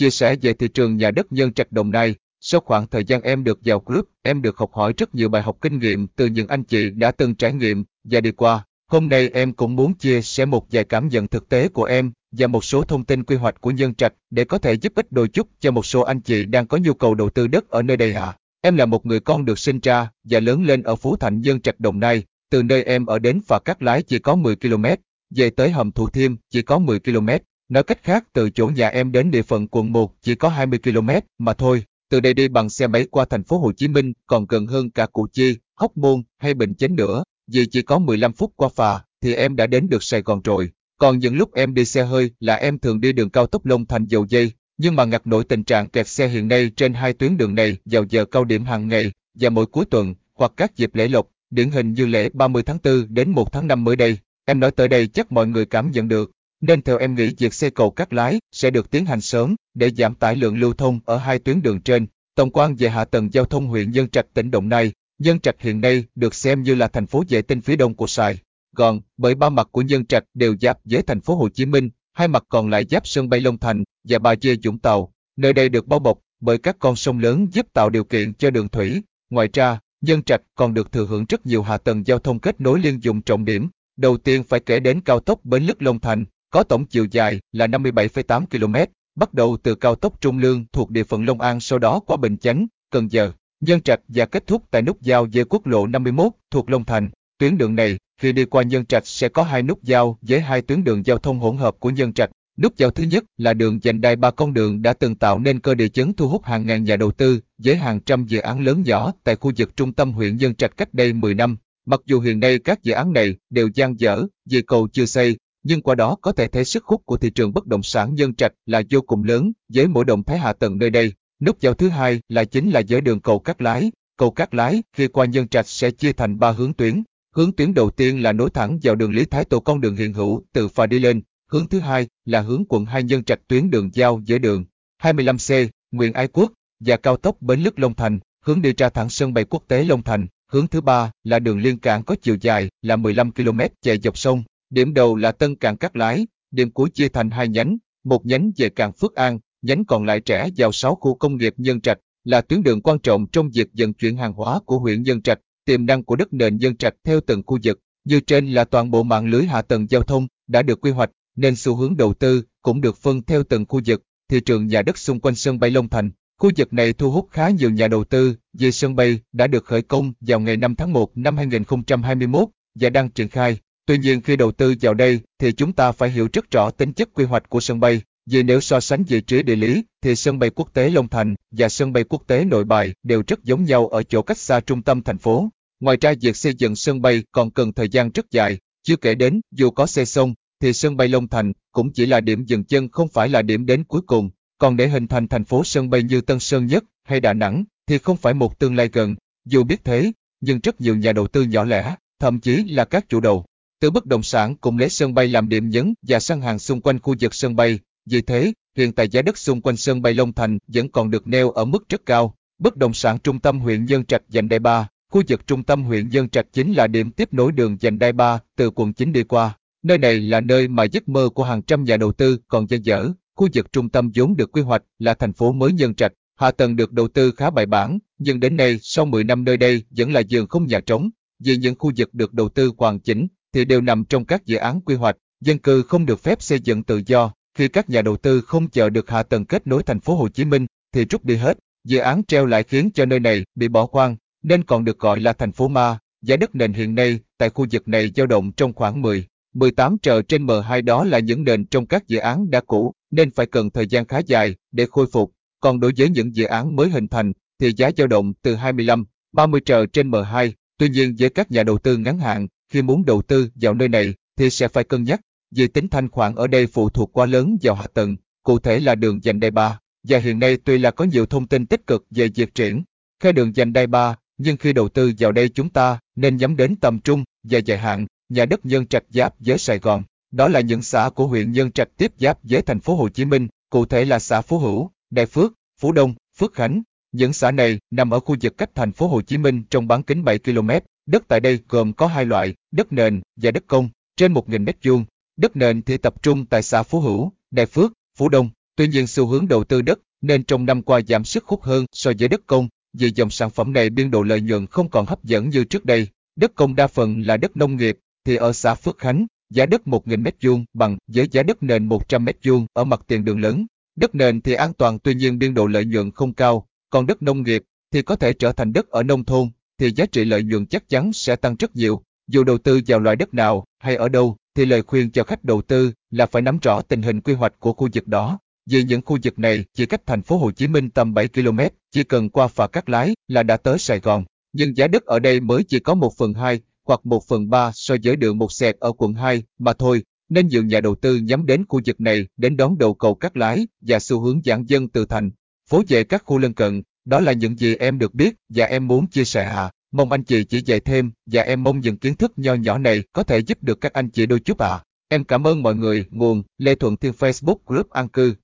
Chia sẻ về thị trường nhà đất nhân trạch Đồng Nai, sau khoảng thời gian em được vào group, em được học hỏi rất nhiều bài học kinh nghiệm từ những anh chị đã từng trải nghiệm và đi qua. Hôm nay em cũng muốn chia sẻ một vài cảm nhận thực tế của em và một số thông tin quy hoạch của nhân trạch để có thể giúp ích đôi chút cho một số anh chị đang có nhu cầu đầu tư đất ở nơi đây ạ. Em là một người con được sinh ra và lớn lên ở Phú Thạnh Nhân Trạch Đồng Nai, từ nơi em ở đến phà Cát Lái chỉ có 10 km, về tới hầm Thủ Thiêm chỉ có 10 km. Nói cách khác từ chỗ nhà em đến địa phận quận 1 chỉ có 20 km mà thôi. Từ đây đi bằng xe máy qua thành phố Hồ Chí Minh còn gần hơn cả Củ Chi, Hóc Môn hay Bình Chánh nữa. Vì chỉ có 15 phút qua phà thì em đã đến được Sài Gòn rồi. Còn những lúc em đi xe hơi là em thường đi đường cao tốc Long Thành dầu dây, nhưng mà ngặt nổi tình trạng kẹt xe hiện nay trên hai tuyến đường này vào giờ cao điểm hàng ngày và mỗi cuối tuần hoặc các dịp lễ lộc, điển hình như lễ 30 tháng 4 đến 1 tháng 5 mới đây. Em nói tới đây chắc mọi người cảm nhận được, nên theo em nghĩ việc xe cầu cắt lái sẽ được tiến hành sớm để giảm tải lượng lưu thông ở hai tuyến đường trên. Tổng quan về hạ tầng giao thông huyện Nhân Trạch tỉnh Đồng Nai, Nhân Trạch hiện nay được xem như là thành phố vệ tinh phía đông của Sài Gòn, bởi ba mặt của Nhân Trạch đều giáp với thành phố Hồ Chí Minh, hai mặt còn lại giáp sân bay Long Thành và Bà Dê Vũng Tàu. Nơi đây được bao bọc bởi các con sông lớn giúp tạo điều kiện cho đường thủy. Ngoài ra, Nhân Trạch còn được thừa hưởng rất nhiều hạ tầng giao thông kết nối liên dụng trọng điểm. Đầu tiên phải kể đến cao tốc Bến Lức Long Thành, có tổng chiều dài là 57,8 km, bắt đầu từ cao tốc Trung Lương thuộc địa phận Long An sau đó qua Bình Chánh, Cần Giờ, Nhân Trạch và kết thúc tại nút giao với quốc lộ 51 thuộc Long Thành. Tuyến đường này, khi đi qua Nhân Trạch sẽ có hai nút giao với hai tuyến đường giao thông hỗn hợp của Nhân Trạch. Nút giao thứ nhất là đường dành đai ba con đường đã từng tạo nên cơ địa chấn thu hút hàng ngàn nhà đầu tư với hàng trăm dự án lớn nhỏ tại khu vực trung tâm huyện Nhân Trạch cách đây 10 năm. Mặc dù hiện nay các dự án này đều gian dở vì cầu chưa xây, nhưng qua đó có thể thấy sức hút của thị trường bất động sản Nhân Trạch là vô cùng lớn với mỗi động thái hạ tầng nơi đây. Nút giao thứ hai là chính là giới đường cầu cắt lái. Cầu cắt lái khi qua Nhân Trạch sẽ chia thành ba hướng tuyến. Hướng tuyến đầu tiên là nối thẳng vào đường Lý Thái Tổ con đường hiện hữu từ phà đi lên. Hướng thứ hai là hướng quận 2 Nhân Trạch tuyến đường giao giữa đường 25C, Nguyễn Ái Quốc và cao tốc Bến Lức Long Thành, hướng đi ra thẳng sân bay quốc tế Long Thành. Hướng thứ ba là đường liên cảng có chiều dài là 15 km chạy dọc sông. Điểm đầu là Tân Cảng Cát Lái, điểm cuối chia thành hai nhánh, một nhánh về cảng Phước An, nhánh còn lại trẻ vào 6 khu công nghiệp Nhân Trạch, là tuyến đường quan trọng trong việc vận chuyển hàng hóa của huyện Nhân Trạch. Tiềm năng của đất nền Nhân Trạch theo từng khu vực, như trên là toàn bộ mạng lưới hạ tầng giao thông đã được quy hoạch, nên xu hướng đầu tư cũng được phân theo từng khu vực. Thị trường nhà đất xung quanh sân bay Long Thành, khu vực này thu hút khá nhiều nhà đầu tư vì sân bay đã được khởi công vào ngày 5 tháng 1 năm 2021 và đang triển khai. Tuy nhiên khi đầu tư vào đây thì chúng ta phải hiểu rất rõ tính chất quy hoạch của sân bay, vì nếu so sánh vị trí địa lý thì sân bay quốc tế Long Thành và sân bay quốc tế Nội Bài đều rất giống nhau ở chỗ cách xa trung tâm thành phố. Ngoài ra việc xây dựng sân bay còn cần thời gian rất dài, chưa kể đến dù có xe xong thì sân bay Long Thành cũng chỉ là điểm dừng chân không phải là điểm đến cuối cùng. Còn để hình thành thành phố sân bay như Tân Sơn Nhất hay Đà Nẵng thì không phải một tương lai gần. Dù biết thế, nhưng rất nhiều nhà đầu tư nhỏ lẻ, thậm chí là các chủ đầu từ bất động sản cũng lấy sân bay làm điểm nhấn và săn hàng xung quanh khu vực sân bay. Vì thế, hiện tại giá đất xung quanh sân bay Long Thành vẫn còn được neo ở mức rất cao. Bất động sản trung tâm huyện Nhân Trạch dành đai 3, khu vực trung tâm huyện Nhân Trạch chính là điểm tiếp nối đường dành đai 3 từ quận 9 đi qua. Nơi này là nơi mà giấc mơ của hàng trăm nhà đầu tư còn dang dở. Khu vực trung tâm vốn được quy hoạch là thành phố mới Nhân Trạch, hạ tầng được đầu tư khá bài bản, nhưng đến nay sau 10 năm nơi đây vẫn là giường không nhà trống. Vì những khu vực được đầu tư hoàn chỉnh, thì đều nằm trong các dự án quy hoạch, dân cư không được phép xây dựng tự do. Khi các nhà đầu tư không chờ được hạ tầng kết nối thành phố Hồ Chí Minh, thì rút đi hết. Dự án treo lại khiến cho nơi này bị bỏ hoang, nên còn được gọi là thành phố ma. Giá đất nền hiện nay tại khu vực này dao động trong khoảng 10, 18 trợ trên M2 đó là những nền trong các dự án đã cũ, nên phải cần thời gian khá dài để khôi phục. Còn đối với những dự án mới hình thành, thì giá dao động từ 25, 30 trợ trên M2. Tuy nhiên với các nhà đầu tư ngắn hạn, khi muốn đầu tư vào nơi này thì sẽ phải cân nhắc, vì tính thanh khoản ở đây phụ thuộc quá lớn vào hạ tầng, cụ thể là đường dành đai ba. Và hiện nay tuy là có nhiều thông tin tích cực về việc triển khai đường dành đai ba, nhưng khi đầu tư vào đây chúng ta nên nhắm đến tầm trung và dài hạn, nhà đất Nhân Trạch giáp với Sài Gòn. Đó là những xã của huyện Nhân Trạch tiếp giáp với thành phố Hồ Chí Minh, cụ thể là xã Phú Hữu, Đại Phước, Phú Đông, Phước Khánh. Những xã này nằm ở khu vực cách thành phố Hồ Chí Minh trong bán kính 7 km, Đất tại đây gồm có hai loại, đất nền và đất công, trên 1.000 mét vuông. Đất nền thì tập trung tại xã Phú Hữu, Đại Phước, Phú Đông. Tuy nhiên xu hướng đầu tư đất nên trong năm qua giảm sức hút hơn so với đất công, vì dòng sản phẩm này biên độ lợi nhuận không còn hấp dẫn như trước đây. Đất công đa phần là đất nông nghiệp, thì ở xã Phước Khánh, giá đất 1.000 m2 bằng với giá đất nền 100 m2 ở mặt tiền đường lớn. Đất nền thì an toàn tuy nhiên biên độ lợi nhuận không cao, còn đất nông nghiệp thì có thể trở thành đất ở nông thôn, thì giá trị lợi nhuận chắc chắn sẽ tăng rất nhiều. Dù đầu tư vào loại đất nào hay ở đâu, thì lời khuyên cho khách đầu tư là phải nắm rõ tình hình quy hoạch của khu vực đó. Vì những khu vực này chỉ cách thành phố Hồ Chí Minh tầm 7 km, chỉ cần qua phà Cát Lái là đã tới Sài Gòn. Nhưng giá đất ở đây mới chỉ có 1 phần 2 hoặc 1 phần 3 so với đường một sẹt ở quận 2 mà thôi, nên nhiều nhà đầu tư nhắm đến khu vực này đến đón đầu cầu Cát Lái và xu hướng giãn dân từ thành, phố về các khu lân cận. Đó là những gì em được biết và em muốn chia sẻ à. Mong anh chị chỉ dạy thêm và em mong những kiến thức nho nhỏ này có thể giúp được các anh chị đôi chút ạ. Em cảm ơn mọi người. Nguồn, Lê Thuận Thiên Facebook, Group An Cư